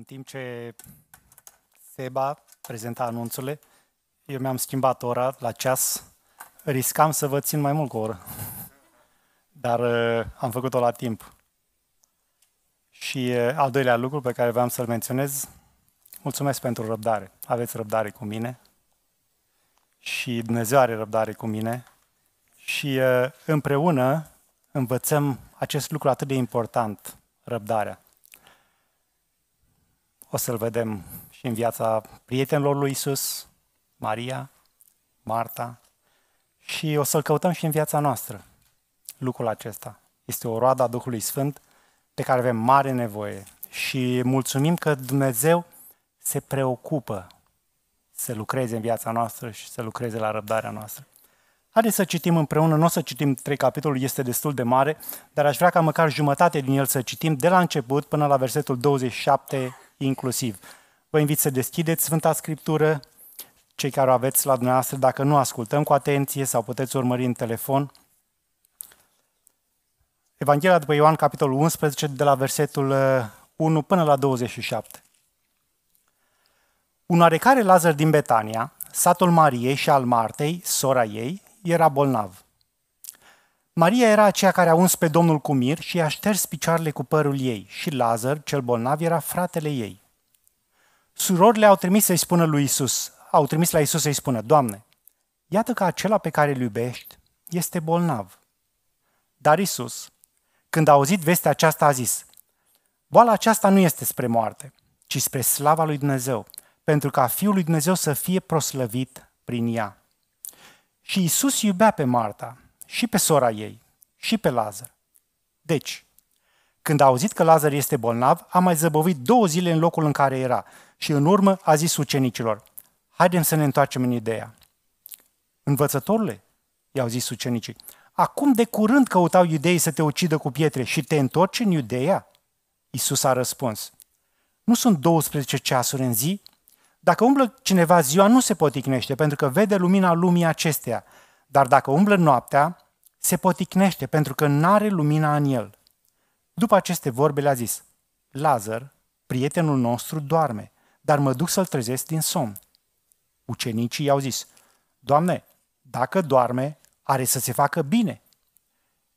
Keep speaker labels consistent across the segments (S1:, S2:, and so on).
S1: În timp ce Seba prezenta anunțurile, eu mi-am schimbat ora la ceas. Riscam să vă țin mai mult cu o oră, dar uh, am făcut-o la timp. Și uh, al doilea lucru pe care vreau să-l menționez, mulțumesc pentru răbdare. Aveți răbdare cu mine și Dumnezeu are răbdare cu mine și uh, împreună învățăm acest lucru atât de important, răbdarea. O să-l vedem și în viața prietenilor lui Isus, Maria, Marta, și o să-l căutăm și în viața noastră. Lucrul acesta este o roadă a Duhului Sfânt de care avem mare nevoie și mulțumim că Dumnezeu se preocupă să lucreze în viața noastră și să lucreze la răbdarea noastră. Haideți să citim împreună, nu o să citim trei capitoluri, este destul de mare, dar aș vrea ca măcar jumătate din el să citim de la început până la versetul 27 inclusiv. Vă invit să deschideți Sfânta Scriptură, cei care o aveți la dumneavoastră, dacă nu ascultăm cu atenție sau puteți urmări în telefon. Evanghelia după Ioan, capitolul 11, de la versetul 1 uh, până la 27. Un oarecare Lazar din Betania, satul Mariei și al Martei, sora ei, era bolnav. Maria era aceea care a uns pe Domnul cu mir și i-a șters picioarele cu părul ei și Lazar, cel bolnav, era fratele ei. Surorile au trimis să-i spună lui Isus, au trimis la Isus să-i spună, Doamne, iată că acela pe care îl iubești este bolnav. Dar Isus, când a auzit vestea aceasta, a zis, boala aceasta nu este spre moarte, ci spre slava lui Dumnezeu, pentru ca Fiul lui Dumnezeu să fie proslăvit prin ea. Și Isus iubea pe Marta și pe sora ei și pe Lazar. Deci, când a auzit că Lazar este bolnav, a mai zăbovit două zile în locul în care era și în urmă a zis ucenicilor, haidem să ne întoarcem în ideea. Învățătorule, i-au zis ucenicii, acum de curând căutau iudeii să te ucidă cu pietre și te întorci în Iudeea? Isus a răspuns, nu sunt 12 ceasuri în zi? Dacă umblă cineva ziua, nu se poticnește, pentru că vede lumina lumii acesteia. Dar dacă umblă noaptea, se poticnește, pentru că n-are lumina în el. După aceste vorbe le-a zis, Lazar, prietenul nostru, doarme, dar mă duc să-l trezesc din somn. Ucenicii i-au zis, Doamne, dacă doarme, are să se facă bine.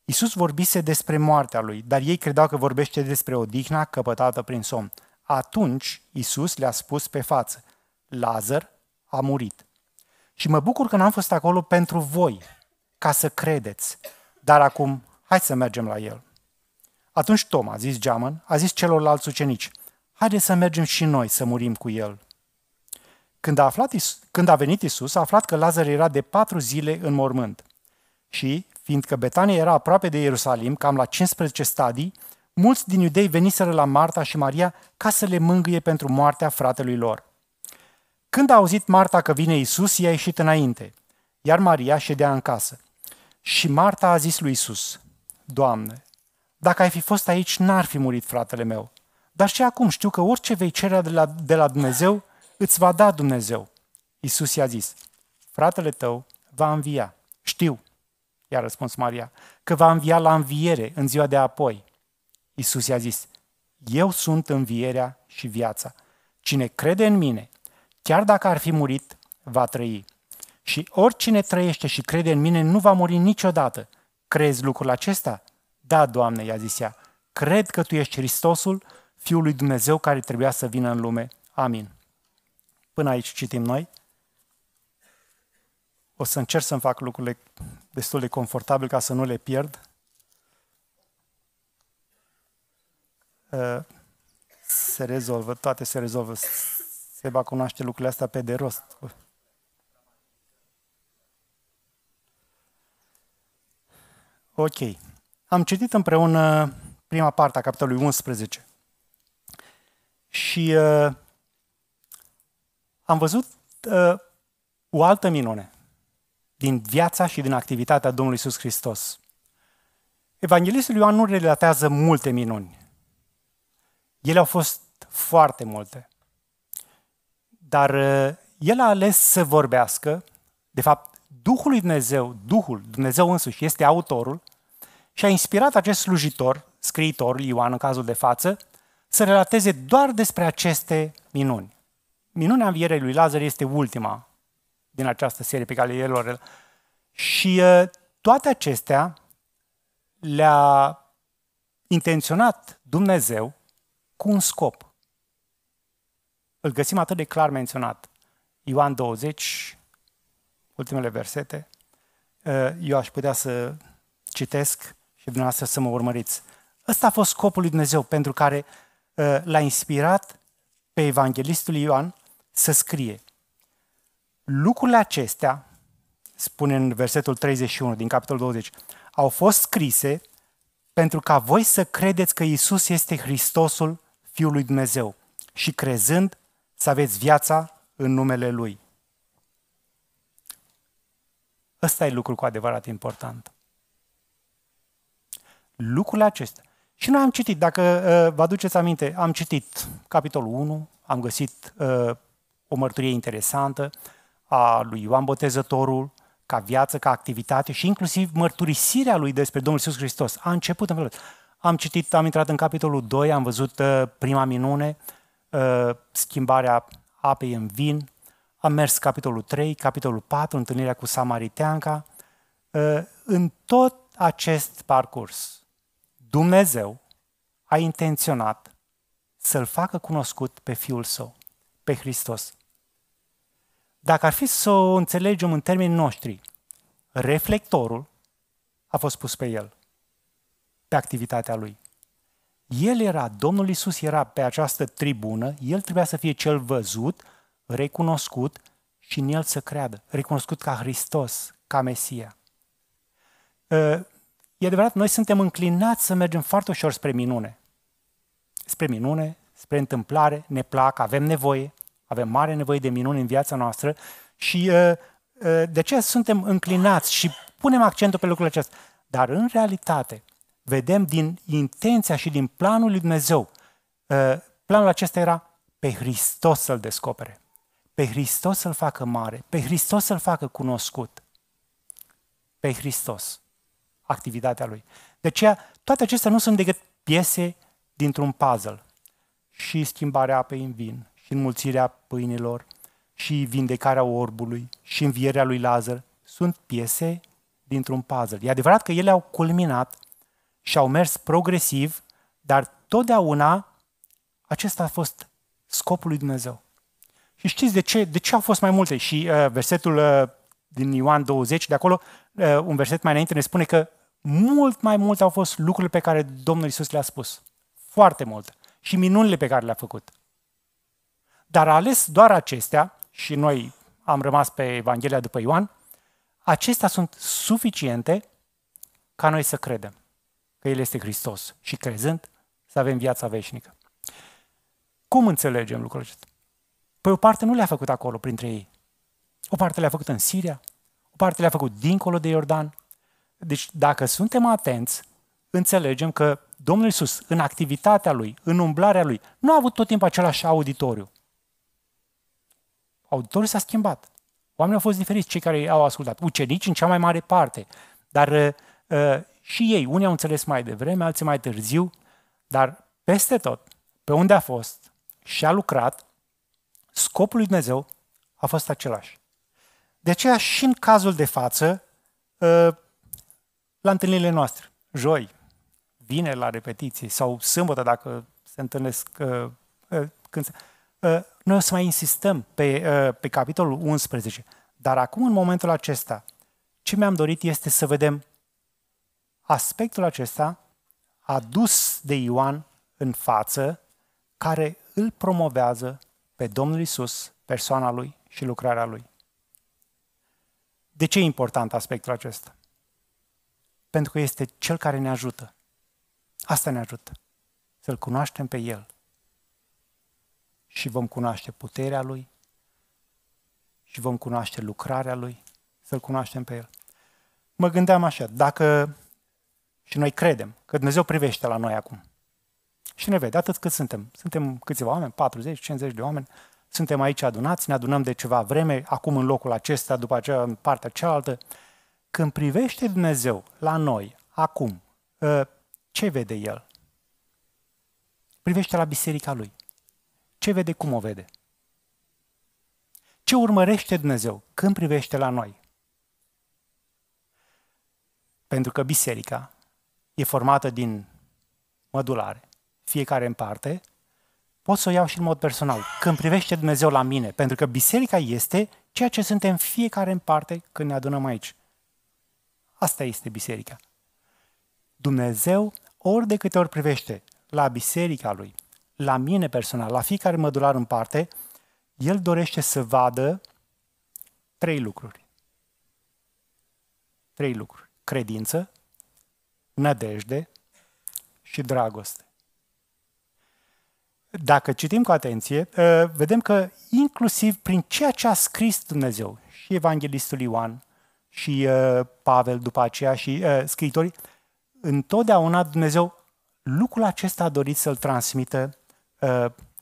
S1: Iisus vorbise despre moartea lui, dar ei credeau că vorbește despre odihna căpătată prin somn. Atunci Iisus le-a spus pe față, Lazar a murit. Și mă bucur că n-am fost acolo pentru voi, ca să credeți. Dar acum, hai să mergem la el. Atunci Toma, a zis Geamăn, a zis celorlalți ucenici, haideți să mergem și noi să murim cu el. Când a, aflat Isus, când a venit Isus, a aflat că Lazar era de patru zile în mormânt. Și, fiindcă Betania era aproape de Ierusalim, cam la 15 stadii, mulți din iudei veniseră la Marta și Maria ca să le mângâie pentru moartea fratelui lor. Când a auzit Marta că vine Isus, i-a ieșit înainte, iar Maria ședea în casă. Și Marta a zis lui Isus, Doamne, dacă ai fi fost aici, n-ar fi murit fratele meu. Dar și acum știu că orice vei cere de la, de la Dumnezeu, îți va da Dumnezeu. Isus i-a zis, fratele tău va învia. Știu, i-a răspuns Maria, că va învia la înviere în ziua de apoi. Isus i-a zis, eu sunt învierea și viața. Cine crede în mine, chiar dacă ar fi murit, va trăi. Și oricine trăiește și crede în mine nu va muri niciodată. Crezi lucrul acesta? Da, Doamne, i-a zis ea, cred că Tu ești Hristosul, Fiul lui Dumnezeu care trebuia să vină în lume. Amin. Până aici citim noi. O să încerc să-mi fac lucrurile destul de confortabil ca să nu le pierd. Uh, se rezolvă, toate se rezolvă. Se va cunoaște lucrurile astea pe de rost. Ok. Am citit împreună prima parte a capitolului 11. Și uh, am văzut uh, o altă minune din viața și din activitatea Domnului Isus Hristos. Evanghelistul Ioan nu relatează multe minuni. Ele au fost foarte multe. Dar uh, el a ales să vorbească, de fapt, Duhul lui Dumnezeu, Duhul, Dumnezeu însuși, este autorul și a inspirat acest slujitor, scriitor, Ioan în cazul de față, să relateze doar despre aceste minuni. Minunea învierei lui Lazar este ultima din această serie pe care el Și uh, toate acestea le-a intenționat Dumnezeu cu un scop. Îl găsim atât de clar menționat. Ioan 20, ultimele versete. Uh, eu aș putea să citesc și dumneavoastră să mă urmăriți. Ăsta a fost scopul lui Dumnezeu pentru care uh, l-a inspirat pe evanghelistul Ioan să scrie. Lucrurile acestea, spune în versetul 31 din capitolul 20, au fost scrise pentru ca voi să credeți că Isus este Hristosul, Fiul lui Dumnezeu, și crezând să aveți viața în numele Lui. Ăsta e lucrul cu adevărat important. Lucrurile acestea. Și noi am citit, dacă uh, vă aduceți aminte, am citit capitolul 1, am găsit uh, o mărturie interesantă a lui Ioan Botezătorul, ca viață, ca activitate și inclusiv mărturisirea lui despre Domnul Iisus Hristos. A început în felul Am citit, am intrat în capitolul 2, am văzut uh, prima minune, uh, schimbarea apei în vin, am mers capitolul 3, capitolul 4, întâlnirea cu Samariteanca. Uh, în tot acest parcurs, Dumnezeu a intenționat să-L facă cunoscut pe Fiul Său, pe Hristos. Dacă ar fi să o înțelegem în termenii noștri, reflectorul a fost pus pe el, pe activitatea lui. El era, Domnul Isus era pe această tribună, el trebuia să fie cel văzut, recunoscut și în el să creadă, recunoscut ca Hristos, ca Mesia. Ă, e adevărat, noi suntem înclinați să mergem foarte ușor spre minune. Spre minune, spre întâmplare, ne plac, avem nevoie, avem mare nevoie de minuni în viața noastră și uh, uh, de aceea suntem înclinați și punem accentul pe lucrurile acestea. Dar în realitate, vedem din intenția și din planul lui Dumnezeu, uh, planul acesta era pe Hristos să-L descopere, pe Hristos să-L facă mare, pe Hristos să-L facă cunoscut, pe Hristos, activitatea Lui. De aceea, toate acestea nu sunt decât piese dintr-un puzzle. Și schimbarea apei în vin, și înmulțirea pâinilor, și vindecarea orbului, și învierea lui Lazar, sunt piese dintr-un puzzle. E adevărat că ele au culminat și au mers progresiv, dar totdeauna acesta a fost scopul lui Dumnezeu. Și știți de ce, de ce au fost mai multe? Și uh, versetul uh, din Ioan 20, de acolo, uh, un verset mai înainte ne spune că mult mai mult au fost lucrurile pe care Domnul Isus le-a spus. Foarte mult. Și minunile pe care le-a făcut. Dar a ales doar acestea, și noi am rămas pe Evanghelia după Ioan, acestea sunt suficiente ca noi să credem că El este Hristos și crezând să avem viața veșnică. Cum înțelegem lucrul acesta? Păi o parte nu le-a făcut acolo printre ei. O parte le-a făcut în Siria, o parte le-a făcut dincolo de Iordan. Deci dacă suntem atenți, înțelegem că Domnul Iisus, în activitatea Lui, în umblarea Lui, nu a avut tot timpul același auditoriu auditoriul s-a schimbat. Oamenii au fost diferiți, cei care au ascultat. Ucenici în cea mai mare parte. Dar uh, uh, și ei, unii au înțeles mai devreme, alții mai târziu, dar peste tot, pe unde a fost și a lucrat, scopul lui Dumnezeu a fost același. De aceea și în cazul de față, uh, la întâlnirile noastre, joi, vine la repetiții sau sâmbătă dacă se întâlnesc uh, uh, când se, uh, noi o să mai insistăm pe, uh, pe capitolul 11. Dar acum, în momentul acesta, ce mi-am dorit este să vedem aspectul acesta adus de Ioan în față, care îl promovează pe Domnul Isus, persoana lui și lucrarea lui. De ce e important aspectul acesta? Pentru că este cel care ne ajută. Asta ne ajută. Să-L cunoaștem pe El și vom cunoaște puterea Lui și vom cunoaște lucrarea Lui, să-L cunoaștem pe El. Mă gândeam așa, dacă și noi credem că Dumnezeu privește la noi acum și ne vede atât cât suntem. Suntem câțiva oameni, 40, 50 de oameni, suntem aici adunați, ne adunăm de ceva vreme, acum în locul acesta, după aceea în partea cealaltă. Când privește Dumnezeu la noi, acum, ă, ce vede El? privește la biserica lui. Ce vede, cum o vede? Ce urmărește Dumnezeu când privește la noi? Pentru că biserica e formată din mădulare, fiecare în parte, pot să o iau și în mod personal. Când privește Dumnezeu la mine, pentru că biserica este ceea ce suntem fiecare în parte când ne adunăm aici. Asta este biserica. Dumnezeu, ori de câte ori privește la biserica lui, la mine personal, la fiecare mădular în parte, el dorește să vadă trei lucruri. Trei lucruri. Credință, nădejde și dragoste. Dacă citim cu atenție, ă, vedem că inclusiv prin ceea ce a scris Dumnezeu, și Evanghelistul Ioan, și ă, Pavel după aceea, și ă, scriitorii, întotdeauna Dumnezeu lucrul acesta a dorit să-l transmită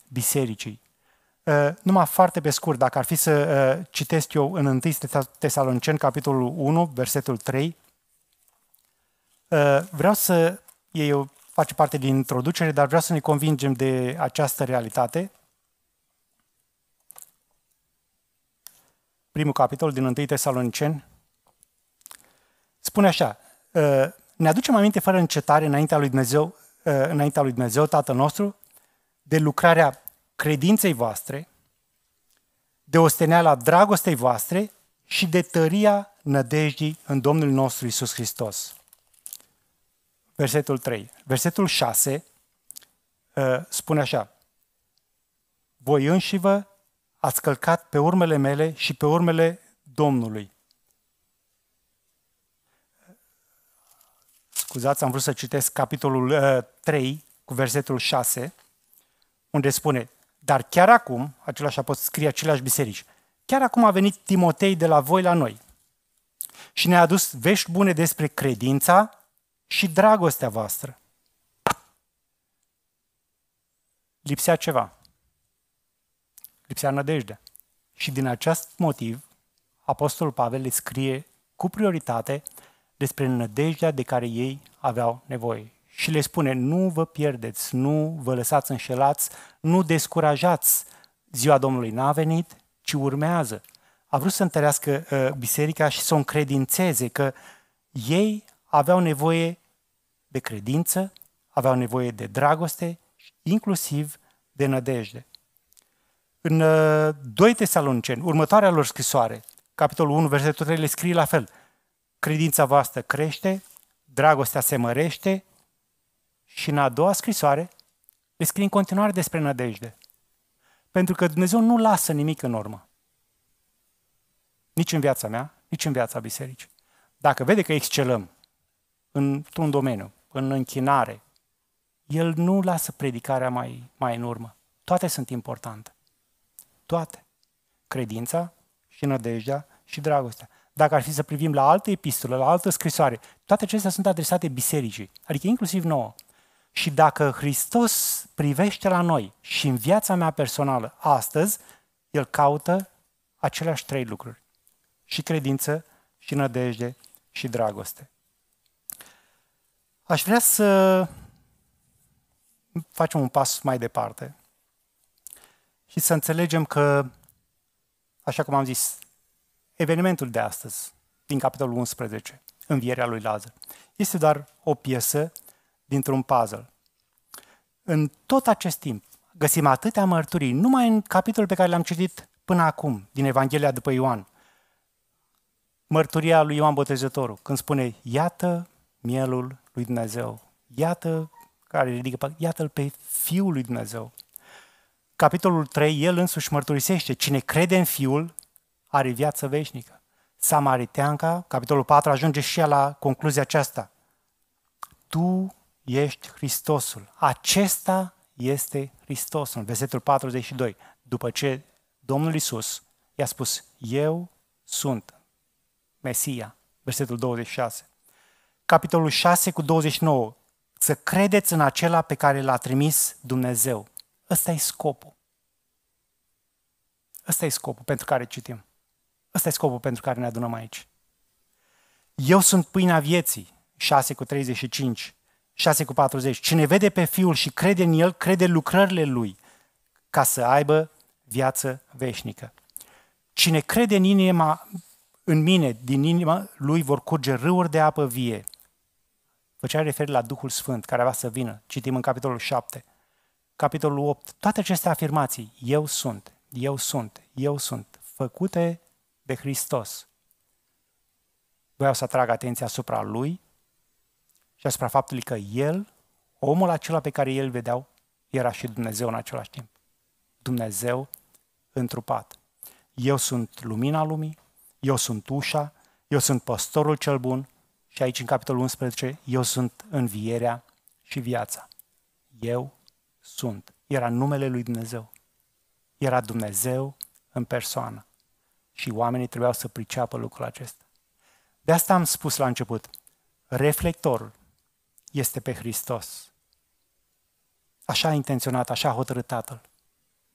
S1: bisericii. Numai foarte pe scurt, dacă ar fi să citesc eu în 1 Tesalonicen, capitolul 1, versetul 3, vreau să, e face parte din introducere, dar vreau să ne convingem de această realitate. Primul capitol din 1 Tesalonicen spune așa, ă, ne aducem aminte fără încetare înaintea lui Dumnezeu, ă, înaintea lui Dumnezeu, Tatăl nostru, de lucrarea credinței voastre, de osteneala dragostei voastre și de tăria nădejdii în Domnul nostru Isus Hristos versetul 3. Versetul 6 uh, spune așa, Voi înși vă ați călcat pe urmele mele și pe urmele Domnului. Scuzați, am vrut să citesc capitolul uh, 3 cu versetul 6, unde spune, dar chiar acum, același apostol scrie aceleași biserici, chiar acum a venit Timotei de la voi la noi și ne-a adus vești bune despre credința și dragostea voastră. Lipsea ceva. Lipsea nădejdea. Și din acest motiv, Apostolul Pavel le scrie cu prioritate despre nădejdea de care ei aveau nevoie. Și le spune, nu vă pierdeți, nu vă lăsați înșelați, nu descurajați. Ziua Domnului n-a venit, ci urmează. A vrut să întărească uh, biserica și să o încredințeze că ei aveau nevoie de credință, aveau nevoie de dragoste, inclusiv de nădejde. În 2 uh, Tesaloniceni, următoarea lor scrisoare, capitolul 1, versetul 3, le scrie la fel. Credința voastră crește, dragostea se mărește și în a doua scrisoare le scrie în continuare despre nădejde. Pentru că Dumnezeu nu lasă nimic în urmă. Nici în viața mea, nici în viața bisericii. Dacă vede că excelăm într-un domeniu, în închinare, el nu lasă predicarea mai, mai în urmă. Toate sunt importante. Toate. Credința și nădejdea și dragostea. Dacă ar fi să privim la altă epistolă, la altă scrisoare, toate acestea sunt adresate bisericii, adică inclusiv nouă. Și dacă Hristos privește la noi și în viața mea personală astăzi, El caută aceleași trei lucruri. Și credință, și nădejde, și dragoste. Aș vrea să facem un pas mai departe și să înțelegem că, așa cum am zis, evenimentul de astăzi, din capitolul 11, învierea lui Lazar, este doar o piesă dintr-un puzzle. În tot acest timp găsim atâtea mărturii, numai în capitolul pe care l-am citit până acum, din Evanghelia după Ioan, mărturia lui Ioan Botezătorul, când spune, iată mielul lui Dumnezeu. Iată care ridică, iată-l pe Fiul lui Dumnezeu. Capitolul 3, el însuși mărturisește, cine crede în Fiul are viață veșnică. Samariteanca, capitolul 4, ajunge și ea la concluzia aceasta. Tu ești Hristosul. Acesta este Hristosul. Versetul 42. După ce Domnul Isus i-a spus, eu sunt Mesia. Versetul 26 capitolul 6 cu 29. Să credeți în acela pe care l-a trimis Dumnezeu. Ăsta e scopul. Ăsta e scopul pentru care citim. Ăsta e scopul pentru care ne adunăm aici. Eu sunt pâinea vieții, 6 cu 35. 6 cu 40. Cine vede pe Fiul și crede în El, crede lucrările Lui, ca să aibă viață veșnică. Cine crede în inima, în mine, din inima Lui vor curge râuri de apă vie. Făcea referire la Duhul Sfânt, care avea să vină. Citim în capitolul 7. Capitolul 8. Toate aceste afirmații, eu sunt, eu sunt, eu sunt, făcute de Hristos. Vreau să atrag atenția asupra Lui și asupra faptului că El, omul acela pe care El vedeau, era și Dumnezeu în același timp. Dumnezeu întrupat. Eu sunt lumina lumii, eu sunt ușa, eu sunt păstorul cel bun și aici în capitolul 11, eu sunt învierea și viața. Eu sunt. Era numele lui Dumnezeu. Era Dumnezeu în persoană. Și oamenii trebuiau să priceapă lucrul acesta. De asta am spus la început, reflectorul este pe Hristos. Așa a intenționat, așa a hotărât Tatăl.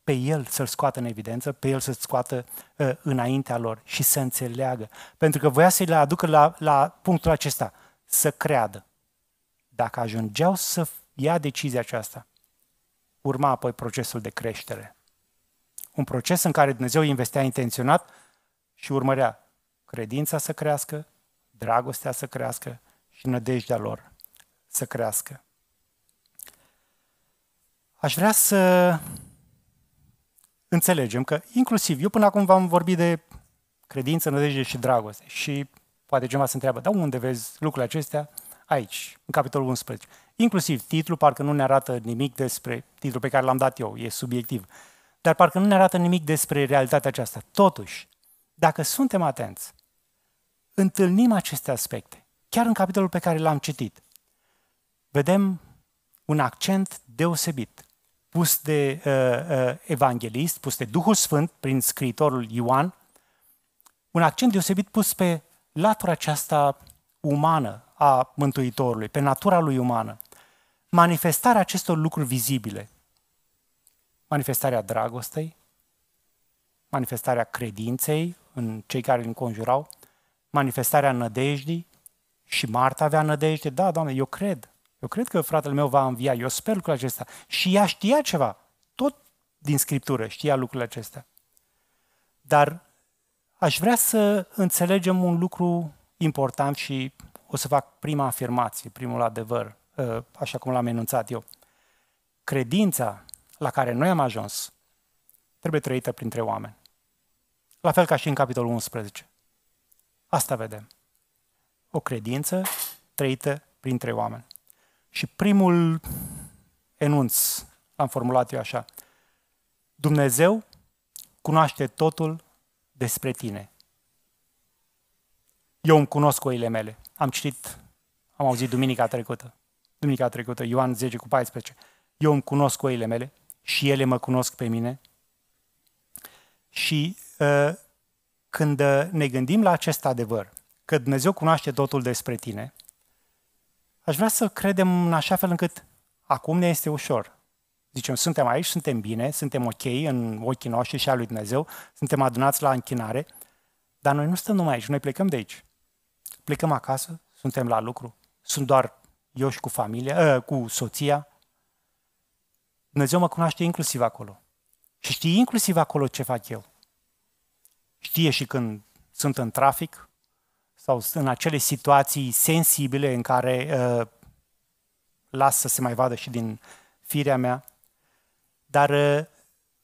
S1: Pe El să-L scoată în evidență, pe El să-L scoată uh, înaintea lor și să înțeleagă. Pentru că voia să-i le aducă la, la punctul acesta, să creadă. Dacă ajungeau să ia decizia aceasta, urma apoi procesul de creștere. Un proces în care Dumnezeu investea intenționat și urmărea credința să crească, dragostea să crească și nădejdea lor să crească. Aș vrea să înțelegem că, inclusiv, eu până acum v-am vorbit de credință, nădejde și dragoste și poate cineva se întreabă, dar unde vezi lucrurile acestea? Aici, în capitolul 11. Inclusiv titlul parcă nu ne arată nimic despre titlul pe care l-am dat eu, e subiectiv. Dar parcă nu ne arată nimic despre realitatea aceasta. Totuși, dacă suntem atenți, întâlnim aceste aspecte, chiar în capitolul pe care l-am citit. Vedem un accent deosebit pus de uh, uh, evanghelist, pus de Duhul Sfânt prin scriitorul Ioan, un accent deosebit pus pe latura aceasta umană a Mântuitorului, pe natura lui umană. Manifestarea acestor lucruri vizibile, manifestarea dragostei, manifestarea credinței în cei care îl înconjurau, manifestarea nădejdii și Marta avea nădejde, da, Doamne, eu cred, eu cred că fratele meu va învia, eu sper lucrul acesta. Și ea știa ceva, tot din Scriptură știa lucrul acesta. Dar aș vrea să înțelegem un lucru important și o să fac prima afirmație, primul adevăr, ă, așa cum l-am enunțat eu. Credința la care noi am ajuns trebuie trăită printre oameni. La fel ca și în capitolul 11. Asta vedem. O credință trăită printre oameni. Și primul enunț am formulat eu așa. Dumnezeu cunoaște totul despre tine. Eu îmi cunosc oile mele. Am citit, am auzit duminica trecută, duminica trecută, Ioan 10 cu 14. Eu îmi cunosc oile mele și ele mă cunosc pe mine. Și uh, când ne gândim la acest adevăr, că Dumnezeu cunoaște totul despre tine, aș vrea să credem în așa fel încât acum ne este ușor. Zicem, suntem aici, suntem bine, suntem ok în ochii noștri și a lui Dumnezeu, suntem adunați la închinare, dar noi nu stăm numai aici, noi plecăm de aici. Plecăm acasă, suntem la lucru, sunt doar eu și cu familia, uh, cu soția. Dumnezeu mă cunoaște inclusiv acolo. Și știe inclusiv acolo ce fac eu. Știe și când sunt în trafic, sau în acele situații sensibile în care uh, las să se mai vadă și din firea mea. Dar uh,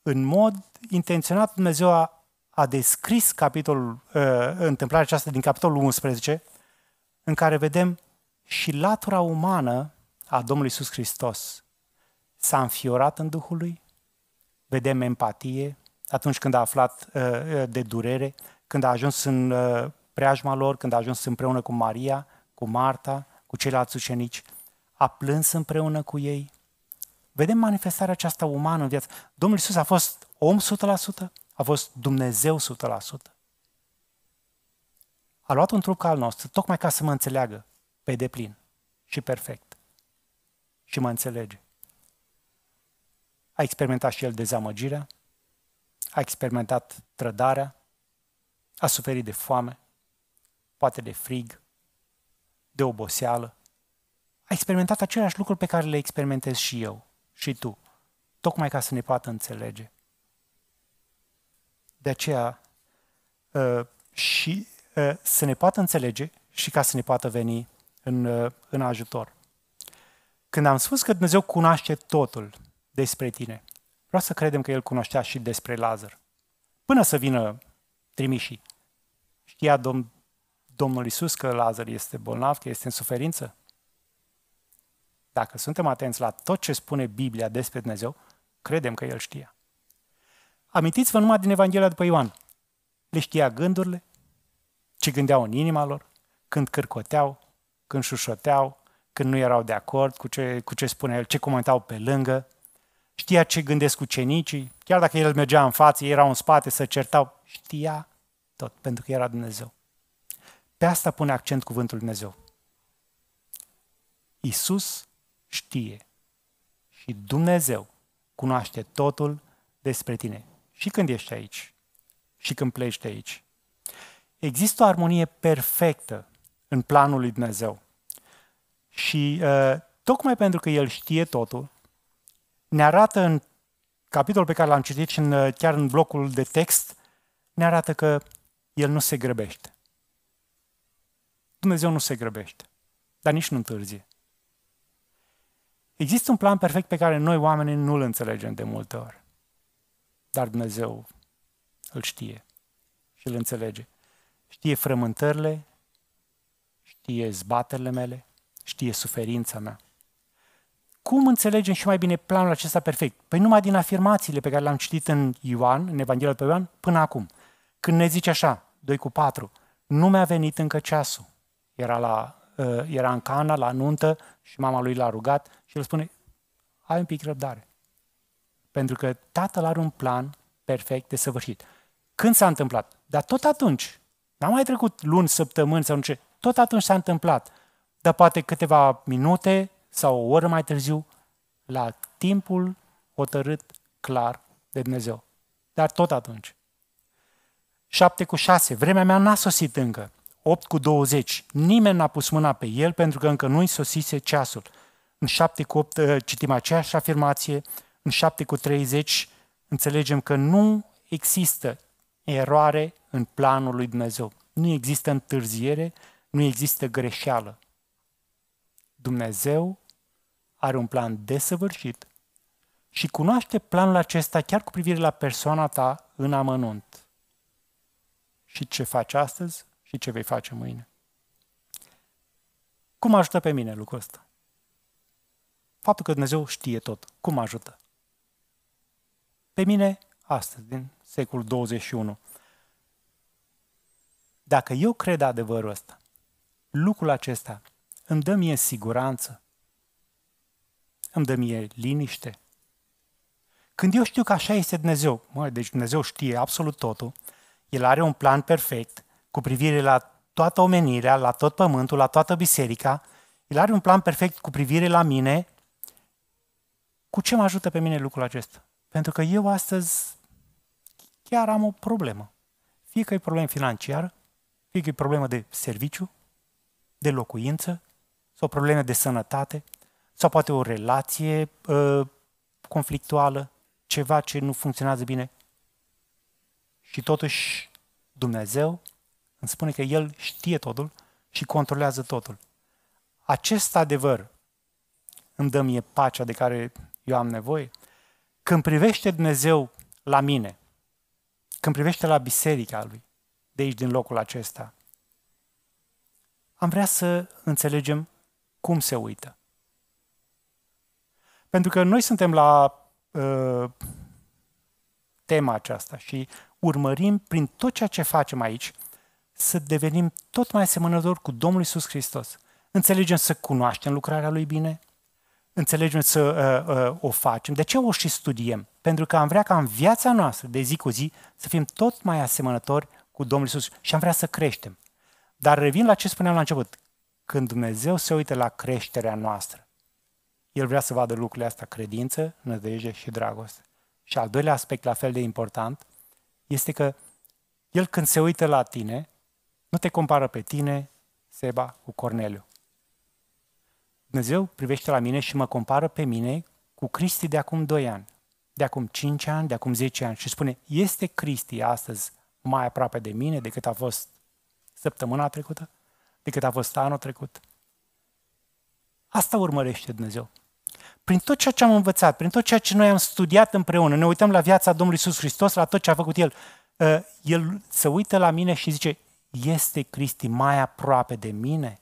S1: în mod intenționat Dumnezeu a, a descris capitolul, uh, întâmplarea aceasta din capitolul 11, în care vedem și latura umană a Domnului Iisus Hristos s-a înfiorat în Duhul lui, vedem empatie atunci când a aflat uh, uh de durere, când a ajuns în uh, preajma lor, când a ajuns împreună cu Maria, cu Marta, cu ceilalți ucenici, a plâns împreună cu ei. Vedem manifestarea aceasta umană în viață. Domnul Iisus a fost om 100%, a fost Dumnezeu 100%. A luat un trup ca al nostru, tocmai ca să mă înțeleagă pe deplin și perfect. Și mă înțelege. A experimentat și el dezamăgirea, a experimentat trădarea, a suferit de foame, poate de frig, de oboseală. A experimentat aceleași lucruri pe care le experimentez și eu și tu, tocmai ca să ne poată înțelege. De aceea, uh, și uh, să ne poată înțelege și ca să ne poată veni în, uh, în ajutor. Când am spus că Dumnezeu cunoaște totul despre tine, vreau să credem că El cunoștea și despre Lazar. Până să vină trimișii. Știa Domn, Domnul Isus că Lazar este bolnav, că este în suferință? Dacă suntem atenți la tot ce spune Biblia despre Dumnezeu, credem că El știa. Amintiți-vă numai din Evanghelia după Ioan. Le știa gândurile, ce gândeau în inima lor, când cârcoteau, când șușoteau, când nu erau de acord cu ce, cu ce spune el, ce comentau pe lângă. Știa ce gândesc ucenicii, chiar dacă el mergea în față, ei erau în spate, să certau. Știa tot, pentru că era Dumnezeu. Pe asta pune accent cuvântul Dumnezeu. Isus știe și Dumnezeu cunoaște totul despre tine. Și când ești aici, și când pleci de aici. Există o armonie perfectă în planul lui Dumnezeu. Și uh, tocmai pentru că El știe totul, ne arată în capitolul pe care l-am citit și în, uh, chiar în blocul de text, ne arată că El nu se grăbește. Dumnezeu nu se grăbește, dar nici nu întârzie. Există un plan perfect pe care noi oamenii nu-l înțelegem de multe ori. Dar Dumnezeu îl știe și îl înțelege. Știe frământările, știe zbaterile mele, știe suferința mea. Cum înțelegem și mai bine planul acesta perfect? Păi numai din afirmațiile pe care le-am citit în Ioan, în Evanghelia pe Ioan, până acum. Când ne zice așa, 2 cu 4, nu mi-a venit încă ceasul. Era, la, uh, era în Cana, la nuntă și mama lui l-a rugat și el spune, ai un pic răbdare. Pentru că tatăl are un plan perfect de săvârșit. Când s-a întâmplat? Dar tot atunci. N-a mai trecut luni, săptămâni sau nu ce. Tot atunci s-a întâmplat. Dar poate câteva minute sau o oră mai târziu, la timpul hotărât clar de Dumnezeu. Dar tot atunci. 7 cu 6. Vremea mea n-a sosit încă. 8 cu 20. Nimeni n-a pus mâna pe el pentru că încă nu-i sosise ceasul. În 7 cu 8 uh, citim aceeași afirmație. În 7 cu 30 înțelegem că nu există eroare în planul lui Dumnezeu. Nu există întârziere, nu există greșeală. Dumnezeu are un plan desăvârșit și cunoaște planul acesta chiar cu privire la persoana ta în amănunt. Și ce faci astăzi și ce vei face mâine. Cum ajută pe mine lucrul ăsta? Faptul că Dumnezeu știe tot. Cum ajută? Pe mine, astăzi, din secolul 21. Dacă eu cred adevărul ăsta, lucrul acesta îmi dă mie siguranță, îmi dă mie liniște. Când eu știu că așa este Dumnezeu, mă, deci Dumnezeu știe absolut totul, El are un plan perfect cu privire la toată omenirea, la tot pământul, la toată biserica, El are un plan perfect cu privire la mine, cu ce mă ajută pe mine lucrul acesta? Pentru că eu astăzi chiar am o problemă. Fie că e problemă financiară, fie că e problemă de serviciu, de locuință, sau probleme de sănătate, sau poate o relație uh, conflictuală, ceva ce nu funcționează bine. Și totuși Dumnezeu îmi spune că El știe totul și controlează totul. Acest adevăr îmi dă mie pacea de care eu am nevoie. Când privește Dumnezeu la mine, când privește la biserica lui, de aici din locul acesta, am vrea să înțelegem cum se uită. Pentru că noi suntem la uh, tema aceasta și urmărim prin tot ceea ce facem aici să devenim tot mai asemănători cu Domnul Isus Hristos. Înțelegem să cunoaștem lucrarea Lui bine, înțelegem să uh, uh, o facem. De ce o și studiem? Pentru că am vrea ca în viața noastră, de zi cu zi, să fim tot mai asemănători cu Domnul Isus și am vrea să creștem. Dar revin la ce spuneam la început. Când Dumnezeu se uită la creșterea noastră, El vrea să vadă lucrurile astea, credință, nădejde și dragoste. Și al doilea aspect, la fel de important, este că El când se uită la tine, nu te compară pe tine, Seba, cu Corneliu. Dumnezeu privește la mine și mă compară pe mine cu Cristi de acum 2 ani, de acum 5 ani, de acum 10 ani și spune, este Cristi astăzi mai aproape de mine decât a fost săptămâna trecută, decât a fost anul trecut? Asta urmărește Dumnezeu. Prin tot ceea ce am învățat, prin tot ceea ce noi am studiat împreună, ne uităm la viața Domnului Iisus Hristos, la tot ce a făcut El, ă, El se uită la mine și zice, este Cristi mai aproape de mine?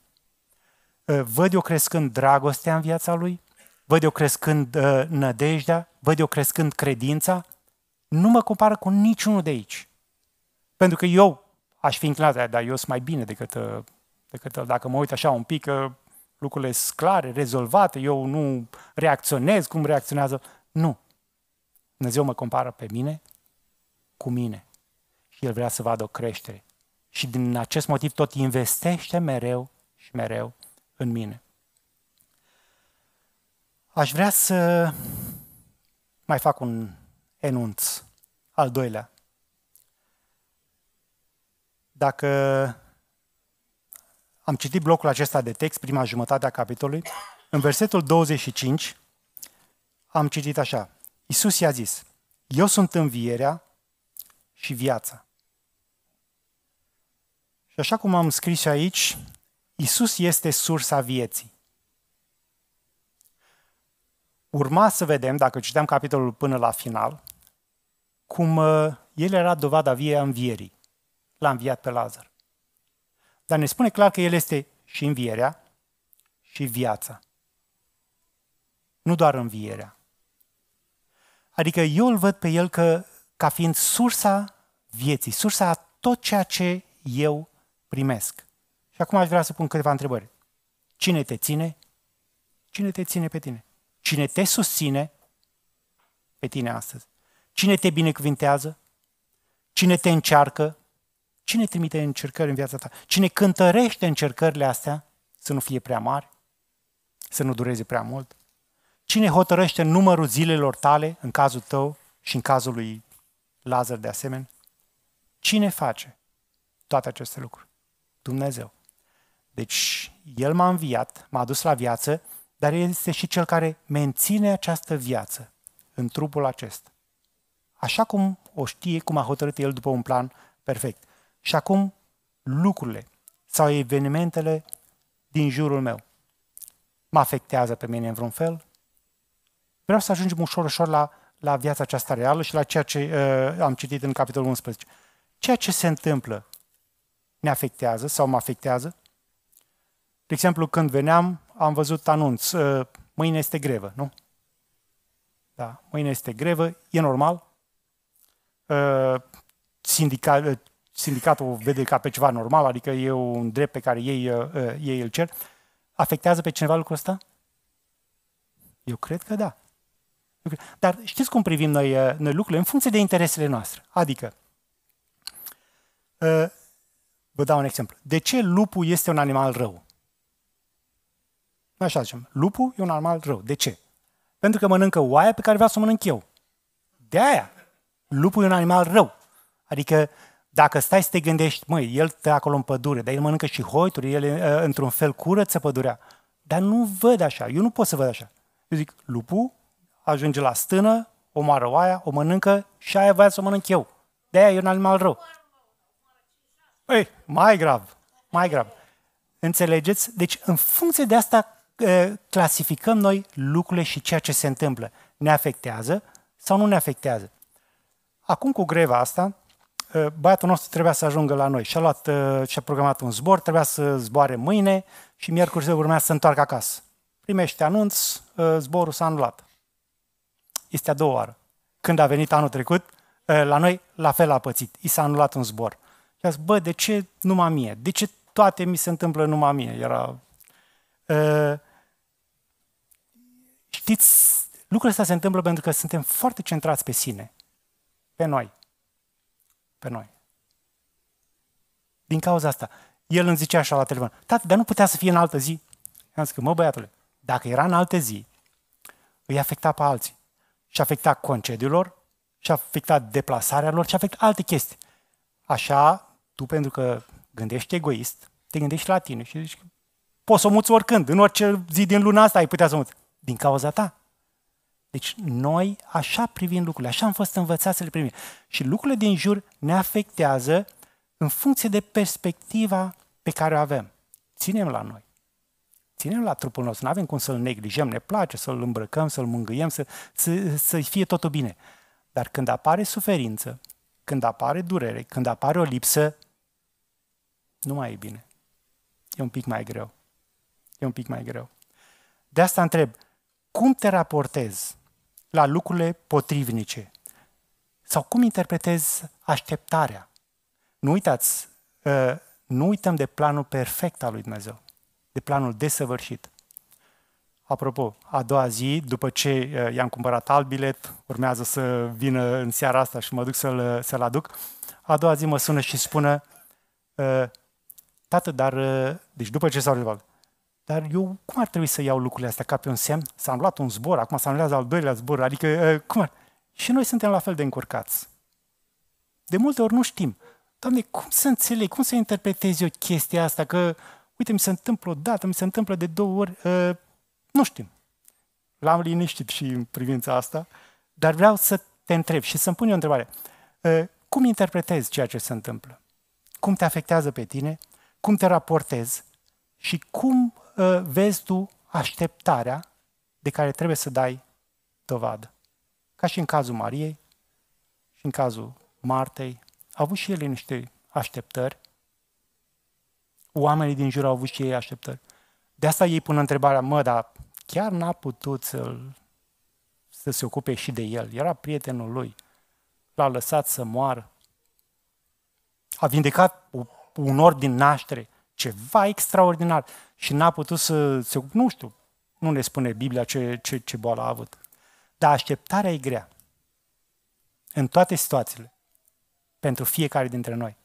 S1: Ă, văd eu crescând dragostea în viața Lui? Văd eu crescând ă, nădejdea? Văd eu crescând credința? Nu mă compară cu niciunul de aici. Pentru că eu aș fi înclinat, dar eu sunt mai bine decât, decât dacă mă uit așa un pic, lucrurile sunt clare, rezolvate, eu nu reacționez cum reacționează. Nu. Dumnezeu mă compară pe mine cu mine. Și El vrea să vadă o creștere. Și din acest motiv tot investește mereu și mereu în mine. Aș vrea să mai fac un enunț, al doilea. Dacă am citit blocul acesta de text, prima jumătate a capitolului. În versetul 25 am citit așa. Iisus i-a zis, eu sunt învierea și viața. Și așa cum am scris și aici, Iisus este sursa vieții. Urma să vedem, dacă citeam capitolul până la final, cum uh, el era dovada vie a învierii. L-a înviat pe Lazar. Dar ne spune clar că El este și învierea și viața. Nu doar învierea. Adică eu îl văd pe El că, ca fiind sursa vieții, sursa a tot ceea ce eu primesc. Și acum aș vrea să pun câteva întrebări. Cine te ține? Cine te ține pe tine? Cine te susține pe tine astăzi? Cine te binecuvintează? Cine te încearcă? Cine trimite încercări în viața ta? Cine cântărește încercările astea să nu fie prea mari? Să nu dureze prea mult? Cine hotărăște numărul zilelor tale, în cazul tău și în cazul lui Lazar de asemenea? Cine face toate aceste lucruri? Dumnezeu. Deci, El m-a înviat, m-a dus la viață, dar El este și Cel care menține această viață în trupul acesta. Așa cum o știe, cum a hotărât El după un plan perfect. Și acum lucrurile sau evenimentele din jurul meu mă afectează pe mine în vreun fel? Vreau să ajungem ușor, ușor la, la viața aceasta reală și la ceea ce uh, am citit în capitolul 11. Ceea ce se întâmplă ne afectează sau mă afectează? De exemplu, când veneam, am văzut anunț, uh, mâine este grevă, nu? Da, mâine este grevă, e normal. Uh, sindica, sindicatul vede ca pe ceva normal, adică e un drept pe care ei, uh, uh, ei îl cer, afectează pe cineva lucrul ăsta? Eu cred că da. Dar știți cum privim noi, uh, noi lucrurile? În funcție de interesele noastre. Adică, vă dau un exemplu. De ce lupul este un animal rău? Așa zicem. Lupul e un animal rău. De ce? Pentru că mănâncă oaia pe care vreau să o mănânc eu. De aia. Lupul e un animal rău. Adică dacă stai să te gândești, măi, el stă acolo în pădure, dar el mănâncă și hoituri, el uh, într-un fel curăță pădurea. Dar nu văd așa, eu nu pot să văd așa. Eu zic, lupul ajunge la stână, omoară oaia, o mănâncă și aia vrea să o mănânc eu. De-aia e un animal rău. Ei, mai grav, mai grav. Înțelegeți? Deci, în funcție de asta, uh, clasificăm noi lucrurile și ceea ce se întâmplă. Ne afectează sau nu ne afectează? Acum, cu greva asta, Uh, băiatul nostru trebuia să ajungă la noi. Și-a luat, uh, și-a programat un zbor, trebuia să zboare mâine și miercuri se urmează să întoarcă acasă. Primește anunț, uh, zborul s-a anulat. Este a doua oară. Când a venit anul trecut, la noi la fel a pățit. I s-a anulat un zbor. Și a zis, bă, de ce numai mie? De ce toate mi se întâmplă numai mie? Era... Uh, știți, lucrurile astea se întâmplă pentru că suntem foarte centrați pe sine, pe noi pe noi. Din cauza asta, el îmi zicea așa la telefon, tati, dar nu putea să fie în altă zi? I-am zis că, mă băiatule, dacă era în alte zi, îi afecta pe alții. Și afecta concediilor, și afecta deplasarea lor, și afecta alte chestii. Așa, tu pentru că gândești egoist, te gândești la tine și zici, poți să o muți oricând, în orice zi din luna asta ai putea să o muți. Din cauza ta. Deci noi așa privim lucrurile, așa am fost învățați să le primim. Și lucrurile din jur ne afectează în funcție de perspectiva pe care o avem. Ținem la noi. Ținem la trupul nostru, nu avem cum să-l neglijăm, ne place să-l îmbrăcăm, să-l mângâiem, să, să, să fie totul bine. Dar când apare suferință, când apare durere, când apare o lipsă, nu mai e bine. E un pic mai greu. E un pic mai greu. De asta întreb, cum te raportezi la lucrurile potrivnice? Sau cum interpretezi așteptarea? Nu uitați, ă, nu uităm de planul perfect al lui Dumnezeu, de planul desăvârșit. Apropo, a doua zi, după ce ă, i-am cumpărat alt bilet, urmează să vină în seara asta și mă duc să-l, să-l aduc, a doua zi mă sună și spune, ă, tată, dar, deci după ce s-au rezolvat, dar eu cum ar trebui să iau lucrurile astea ca pe un semn? S-a luat un zbor, acum s-a anulează al doilea zbor, adică cum ar... Și noi suntem la fel de încurcați. De multe ori nu știm. Doamne, cum să înțeleg, cum să interpretez eu chestia asta? Că, uite, mi se întâmplă o dată, mi se întâmplă de două ori, uh, nu știm. L-am liniștit și în privința asta, dar vreau să te întreb și să-mi pun eu o întrebare. Uh, cum interpretezi ceea ce se întâmplă? Cum te afectează pe tine? Cum te raportezi? Și cum uh, vezi tu așteptarea de care trebuie să dai dovadă? Ca și în cazul Mariei și în cazul Martei, au avut și ele niște așteptări. Oamenii din jur au avut și ei așteptări. De asta ei pun întrebarea, mă, dar chiar n-a putut să să se ocupe și de el. Era prietenul lui. L-a lăsat să moară. A vindecat un orb din naștere. Ceva extraordinar. Și n-a putut să se Nu știu, nu ne spune Biblia ce, ce, ce boală a avut. Dar așteptarea e grea. În toate situațiile pentru fiecare dintre noi.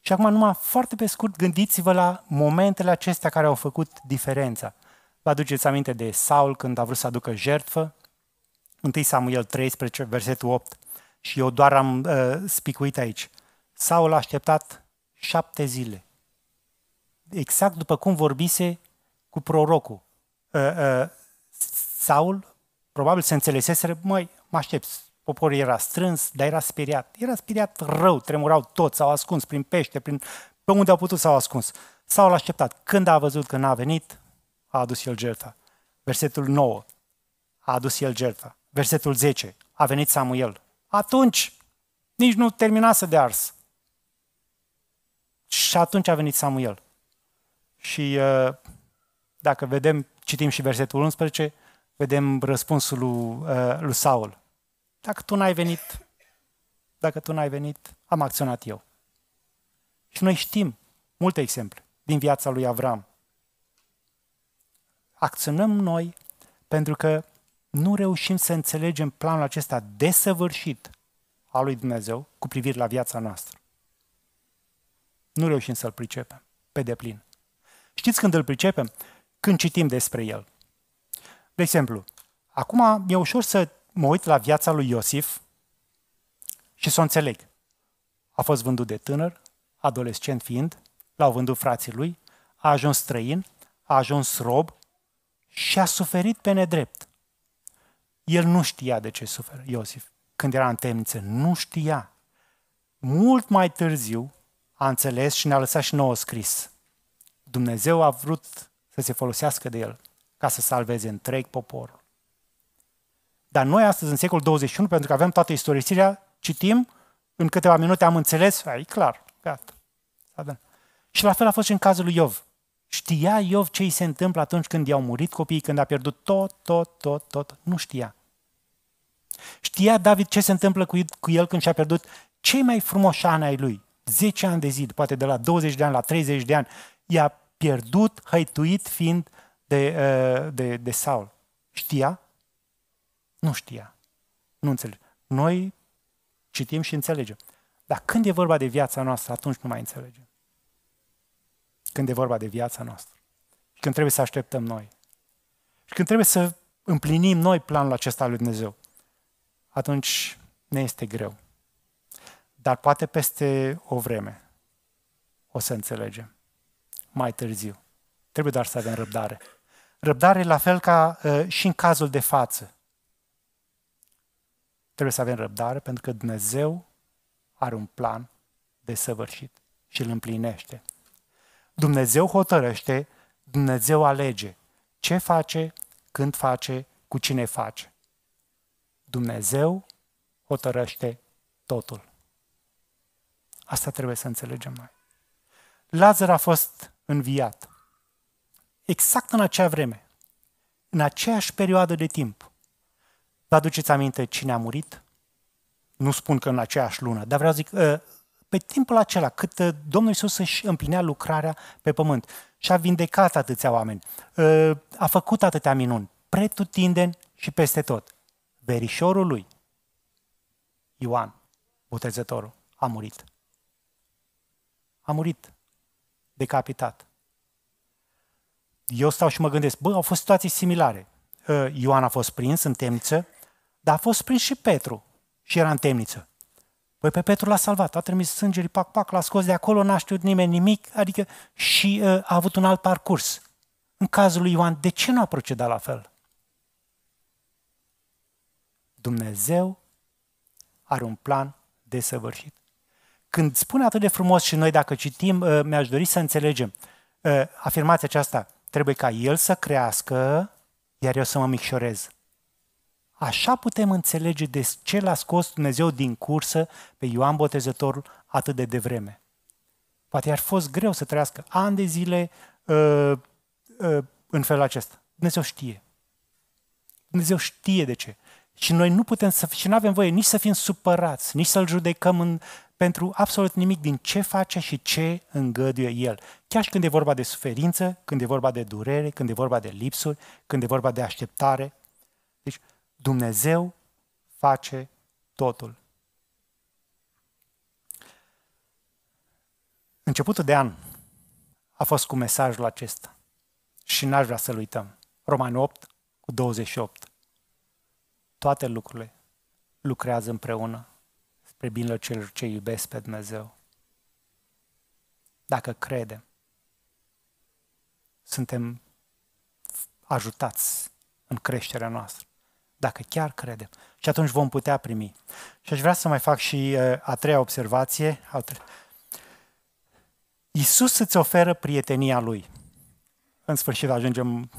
S1: Și acum, numai foarte pe scurt, gândiți-vă la momentele acestea care au făcut diferența. Vă aduceți aminte de Saul când a vrut să aducă jertfă? 1 Samuel 13, versetul 8. Și eu doar am uh, spicuit aici. Saul a așteptat șapte zile. Exact după cum vorbise cu prorocul. Uh, uh, Saul probabil se înțelesese, măi, mă aștept, Poporul era strâns, dar era speriat. Era speriat rău, tremurau toți, s-au ascuns prin pește, prin... pe unde au putut s-au ascuns. S-au așteptat. Când a văzut că n-a venit, a adus el jertfa. Versetul 9, a adus el jertfa. Versetul 10, a venit Samuel. Atunci, nici nu terminase de ars. Și atunci a venit Samuel. Și uh, dacă vedem, citim și versetul 11, vedem răspunsul lui, uh, lui Saul. Dacă tu n-ai venit, dacă tu n-ai venit, am acționat eu. Și noi știm multe exemple din viața lui Avram. Acționăm noi pentru că nu reușim să înțelegem planul acesta desăvârșit al lui Dumnezeu cu privire la viața noastră. Nu reușim să-l pricepem pe deplin. Știți când îl pricepem? Când citim despre el. De exemplu, acum e ușor să mă uit la viața lui Iosif și să o înțeleg. A fost vândut de tânăr, adolescent fiind, l-au vândut frații lui, a ajuns străin, a ajuns rob și a suferit pe nedrept. El nu știa de ce suferă, Iosif, când era în temniță. Nu știa. Mult mai târziu a înțeles și ne-a lăsat și nouă scris. Dumnezeu a vrut să se folosească de el ca să salveze întreg poporul. Dar noi astăzi, în secolul 21, pentru că avem toată istorisirea, citim, în câteva minute am înțeles, e clar, gata. Și la fel a fost și în cazul lui Iov. Știa Iov ce îi se întâmplă atunci când i-au murit copiii, când a pierdut tot, tot, tot, tot. Nu știa. Știa David ce se întâmplă cu el când și-a pierdut cei mai frumoși ani ai lui. 10 ani de zi, poate de la 20 de ani la 30 de ani, i-a pierdut, hăituit fiind de, uh, de, de Saul. Știa? Nu știa. Nu înțelege. Noi citim și înțelegem. Dar când e vorba de viața noastră, atunci nu mai înțelegem. Când e vorba de viața noastră. Și când trebuie să așteptăm noi. Și când trebuie să împlinim noi planul acesta al lui Dumnezeu, atunci ne este greu. Dar poate peste o vreme o să înțelegem. Mai târziu. Trebuie doar să avem răbdare. Răbdare la fel ca uh, și în cazul de față. Trebuie să avem răbdare pentru că Dumnezeu are un plan de săvârșit și îl împlinește. Dumnezeu hotărăște, Dumnezeu alege ce face, când face, cu cine face. Dumnezeu hotărăște totul. Asta trebuie să înțelegem mai. Lazar a fost înviat. Exact în acea vreme, în aceeași perioadă de timp. Vă aduceți aminte cine a murit? Nu spun că în aceeași lună, dar vreau să zic, ă, pe timpul acela, cât ă, Domnul Iisus își împlinea lucrarea pe pământ și a vindecat atâția oameni, ă, a făcut atâtea minuni, pretutindeni și peste tot. Verișorul lui, Ioan, botezătorul, a murit. A murit decapitat. Eu stau și mă gândesc, bă, au fost situații similare. Ioan a fost prins în temniță, dar a fost prins și Petru și era în temniță. Păi pe Petru l-a salvat, a trimis sângerii, pac, pac, l-a scos de acolo, n-a știut nimeni nimic, adică și uh, a avut un alt parcurs. În cazul lui Ioan, de ce nu a procedat la fel? Dumnezeu are un plan desăvârșit. Când spune atât de frumos și noi dacă citim, uh, mi-aș dori să înțelegem uh, afirmația aceasta, trebuie ca El să crească, iar eu să mă micșorez. Așa putem înțelege de ce l-a scos Dumnezeu din cursă pe Ioan Botezătorul atât de devreme. Poate ar fost greu să trăiască ani de zile uh, uh, în felul acesta. Dumnezeu știe. Dumnezeu știe de ce. Și noi nu putem să, și nu avem voie nici să fim supărați, nici să-L judecăm în, pentru absolut nimic din ce face și ce îngăduie El. Chiar și când e vorba de suferință, când e vorba de durere, când e vorba de lipsuri, când e vorba de așteptare. Deci Dumnezeu face totul. Începutul de an a fost cu mesajul acesta și n-aș vrea să-l uităm. Roman 8 cu 28. Toate lucrurile lucrează împreună spre binele celor ce iubesc pe Dumnezeu. Dacă credem, suntem ajutați în creșterea noastră dacă chiar credem. Și atunci vom putea primi. Și aș vrea să mai fac și uh, a treia observație. Iisus îți oferă prietenia Lui. În sfârșit ajungem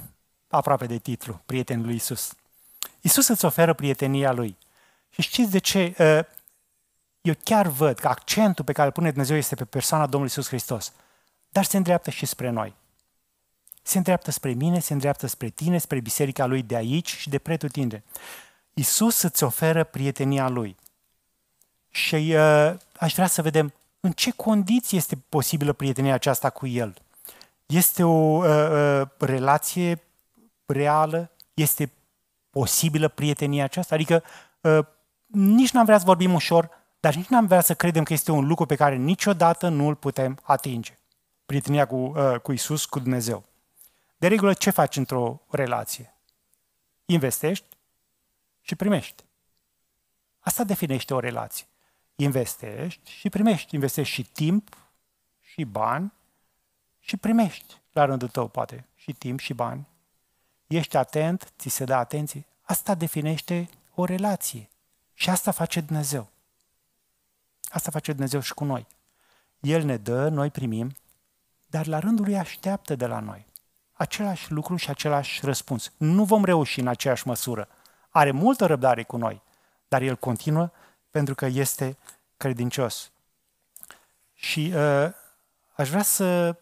S1: aproape de titlu, prietenul lui Iisus. Iisus îți oferă prietenia Lui. Și știți de ce? Uh, eu chiar văd că accentul pe care îl pune Dumnezeu este pe persoana Domnului Iisus Hristos, dar se îndreaptă și spre noi. Se îndreaptă spre mine, se îndreaptă spre tine, spre biserica lui de aici și de pretutinde. Iisus îți oferă prietenia lui. Și uh, aș vrea să vedem în ce condiții este posibilă prietenia aceasta cu el. Este o uh, uh, relație reală? Este posibilă prietenia aceasta? Adică uh, nici n-am vrea să vorbim ușor, dar nici n-am vrea să credem că este un lucru pe care niciodată nu îl putem atinge. Prietenia cu, uh, cu Isus, cu Dumnezeu. De regulă, ce faci într-o relație? Investești și primești. Asta definește o relație. Investești și primești. Investești și timp, și bani, și primești la rândul tău, poate, și timp și bani. Ești atent, ți se dă atenție. Asta definește o relație. Și asta face Dumnezeu. Asta face Dumnezeu și cu noi. El ne dă, noi primim, dar la rândul lui așteaptă de la noi același lucru și același răspuns. Nu vom reuși în aceeași măsură. Are multă răbdare cu noi, dar el continuă pentru că este credincios. Și uh, aș vrea să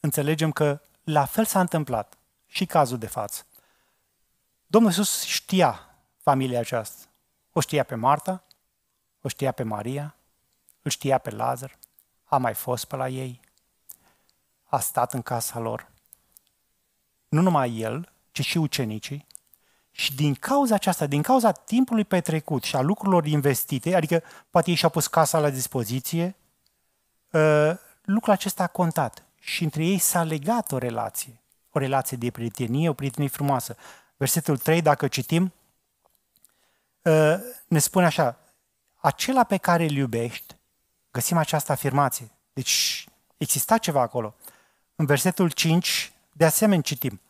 S1: înțelegem că la fel s-a întâmplat și cazul de față. Domnul Iisus știa familia aceasta. O știa pe Marta, o știa pe Maria, îl știa pe Lazar, a mai fost pe la ei, a stat în casa lor. Nu numai el, ci și ucenicii. Și din cauza aceasta, din cauza timpului petrecut și a lucrurilor investite, adică poate ei și-au pus casa la dispoziție, ă, lucrul acesta a contat. Și între ei s-a legat o relație. O relație de prietenie, o prietenie frumoasă. Versetul 3, dacă citim, ă, ne spune așa, acela pe care îl iubești, găsim această afirmație. Deci Exista ceva acolo. În versetul 5, de asemenea citim,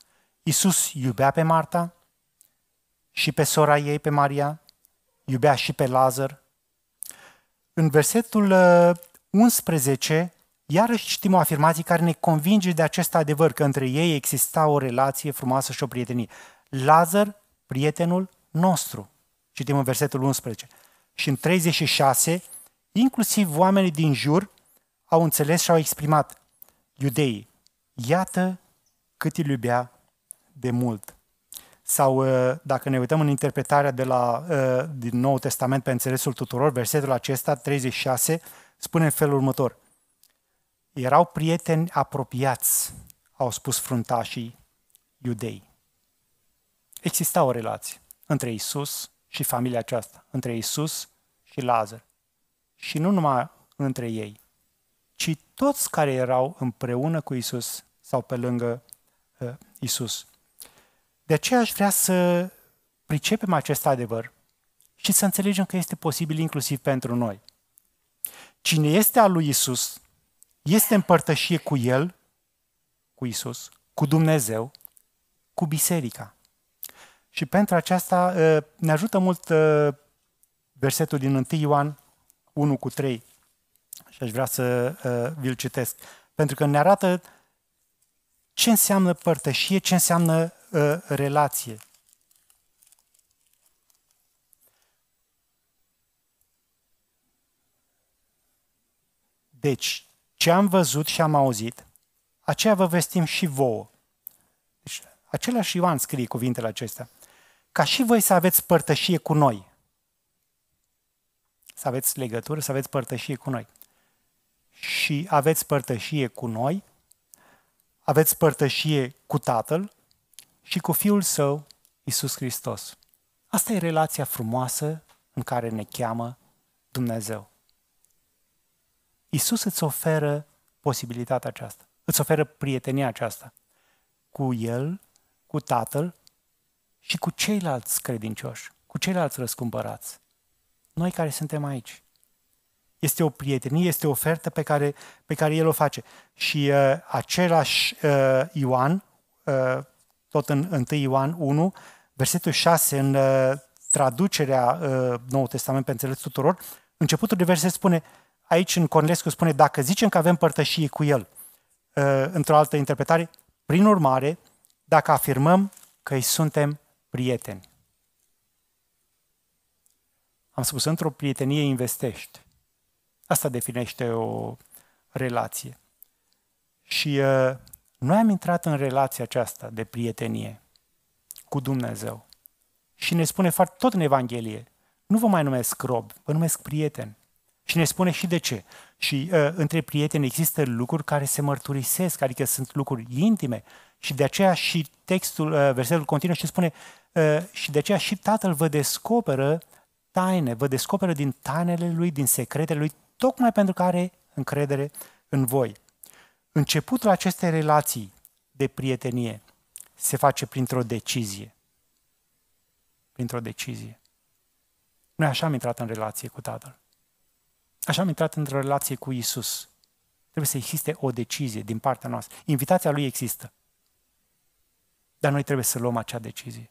S1: Iisus iubea pe Marta și pe sora ei, pe Maria, iubea și pe Lazar. În versetul 11, uh, iarăși citim o afirmație care ne convinge de acest adevăr, că între ei exista o relație frumoasă și o prietenie. Lazar, prietenul nostru. Citim în versetul 11. Și în 36, inclusiv oamenii din jur au înțeles și au exprimat iudeii. Iată cât îl iubea de mult. Sau uh, dacă ne uităm în interpretarea de la, uh, din Noul Testament pe înțelesul tuturor, versetul acesta, 36, spune în felul următor. Erau prieteni apropiați, au spus fruntașii iudei. Exista o relație între Isus și familia aceasta, între Isus și Lazar. Și nu numai între ei, ci toți care erau împreună cu Isus sau pe lângă uh, Isus. De aceea aș vrea să pricepem acest adevăr și să înțelegem că este posibil inclusiv pentru noi. Cine este al lui Isus, este împărtășie cu El, cu Isus, cu Dumnezeu, cu biserica. Și pentru aceasta ă, ne ajută mult ă, versetul din 1 Ioan 1 cu 3. Și aș vrea să ă, vi-l citesc. Pentru că ne arată ce înseamnă părtășie, ce înseamnă relație. Deci, ce am văzut și am auzit, aceea vă vestim și vouă. Deci, același Ioan scrie cuvintele acestea ca și voi să aveți părtășie cu noi. Să aveți legătură, să aveți părtășie cu noi. Și aveți părtășie cu noi, aveți părtășie cu Tatăl și cu Fiul Său, Isus Hristos. Asta e relația frumoasă în care ne cheamă Dumnezeu. Isus îți oferă posibilitatea aceasta, îți oferă prietenia aceasta cu El, cu Tatăl și cu ceilalți credincioși, cu ceilalți răscumpărați. Noi care suntem aici. Este o prietenie, este o ofertă pe care, pe care El o face. Și uh, același uh, Ioan, uh, tot în 1 Ioan 1, versetul 6, în uh, traducerea uh, Noul Testament pe înțeles tuturor, începutul de verset spune, aici în Cornelescu spune, dacă zicem că avem părtășie cu El, uh, într-o altă interpretare, prin urmare, dacă afirmăm că îi suntem prieteni. Am spus, într-o prietenie investești. Asta definește o relație. Și uh, noi am intrat în relația aceasta de prietenie cu Dumnezeu. Și ne spune foarte, tot în Evanghelie, nu vă mai numesc rob, vă numesc prieten. Și ne spune și de ce. Și uh, între prieteni există lucruri care se mărturisesc, adică sunt lucruri intime. Și de aceea și textul, uh, versetul continuă și spune, Ă, și de aceea și Tatăl vă descoperă taine, vă descoperă din tainele Lui, din secretele Lui, tocmai pentru că are încredere în voi. Începutul acestei relații de prietenie se face printr-o decizie. Printr-o decizie. Noi așa am intrat în relație cu Tatăl. Așa am intrat într-o relație cu Isus. Trebuie să existe o decizie din partea noastră. Invitația Lui există. Dar noi trebuie să luăm acea decizie.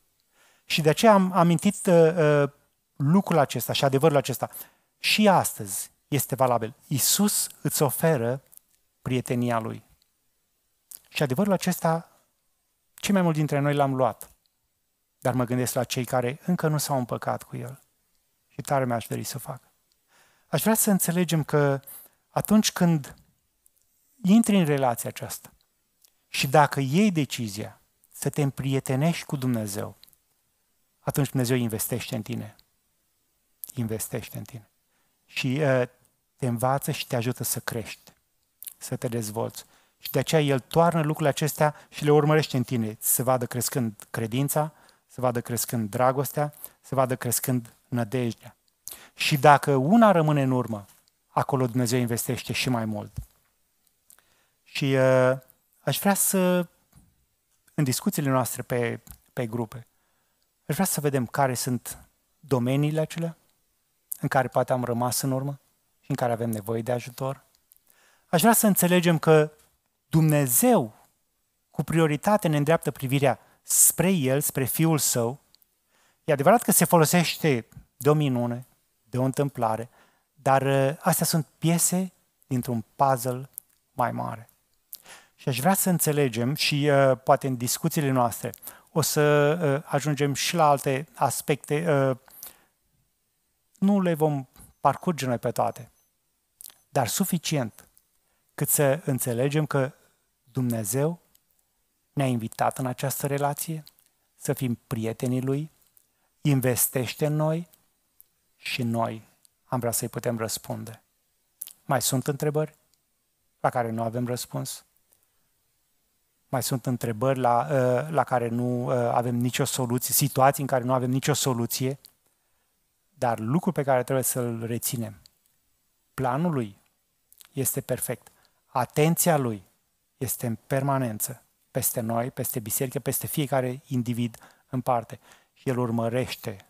S1: Și de aceea am amintit uh, uh, lucrul acesta și adevărul acesta. Și astăzi este valabil. Isus îți oferă prietenia Lui. Și adevărul acesta, cei mai mulți dintre noi l-am luat. Dar mă gândesc la cei care încă nu s-au împăcat cu El. Și tare mi-aș dori să fac. Aș vrea să înțelegem că atunci când intri în relația aceasta și dacă iei decizia să te împrietenești cu Dumnezeu, atunci Dumnezeu investește în tine. Investește în tine. Și uh, te învață și te ajută să crești, să te dezvolți. Și de aceea El toarnă lucrurile acestea și le urmărește în tine. Să vadă crescând credința, să vadă crescând dragostea, să vadă crescând nădejdea. Și dacă una rămâne în urmă, acolo Dumnezeu investește și mai mult. Și uh, aș vrea să, în discuțiile noastre pe, pe grupe, Aș vrea să vedem care sunt domeniile acelea în care poate am rămas în urmă și în care avem nevoie de ajutor. Aș vrea să înțelegem că Dumnezeu cu prioritate ne îndreaptă privirea spre El, spre Fiul Său. E adevărat că se folosește de o minune, de o întâmplare, dar uh, astea sunt piese dintr-un puzzle mai mare. Și aș vrea să înțelegem și uh, poate în discuțiile noastre o să uh, ajungem și la alte aspecte. Uh, nu le vom parcurge noi pe toate, dar suficient cât să înțelegem că Dumnezeu ne-a invitat în această relație, să fim prietenii Lui, investește în noi și noi am vrea să-i putem răspunde. Mai sunt întrebări la care nu avem răspuns? Mai sunt întrebări la, uh, la care nu uh, avem nicio soluție, situații în care nu avem nicio soluție, dar lucrul pe care trebuie să-l reținem, planul lui este perfect. Atenția lui este în permanență peste noi, peste biserică, peste fiecare individ în parte. Și el urmărește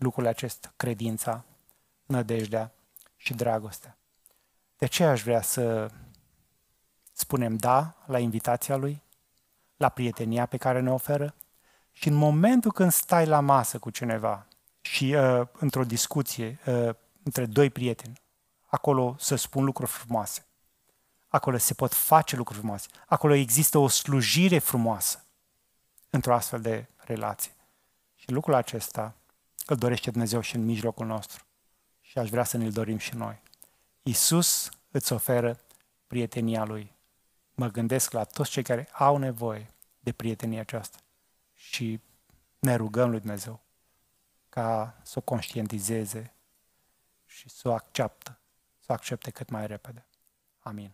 S1: lucrurile acestea, credința, nădejdea și dragostea. De ce aș vrea să spunem da la invitația lui, la prietenia pe care ne oferă și în momentul când stai la masă cu cineva și uh, într-o discuție uh, între doi prieteni, acolo să spun lucruri frumoase, acolo se pot face lucruri frumoase, acolo există o slujire frumoasă într-o astfel de relație. Și lucrul acesta îl dorește Dumnezeu și în mijlocul nostru. Și aș vrea să ne-l dorim și noi. Iisus îți oferă prietenia Lui. Mă gândesc la toți cei care au nevoie de prietenia aceasta. Și ne rugăm lui Dumnezeu ca să o conștientizeze și să o acceptă, să o accepte cât mai repede. Amin.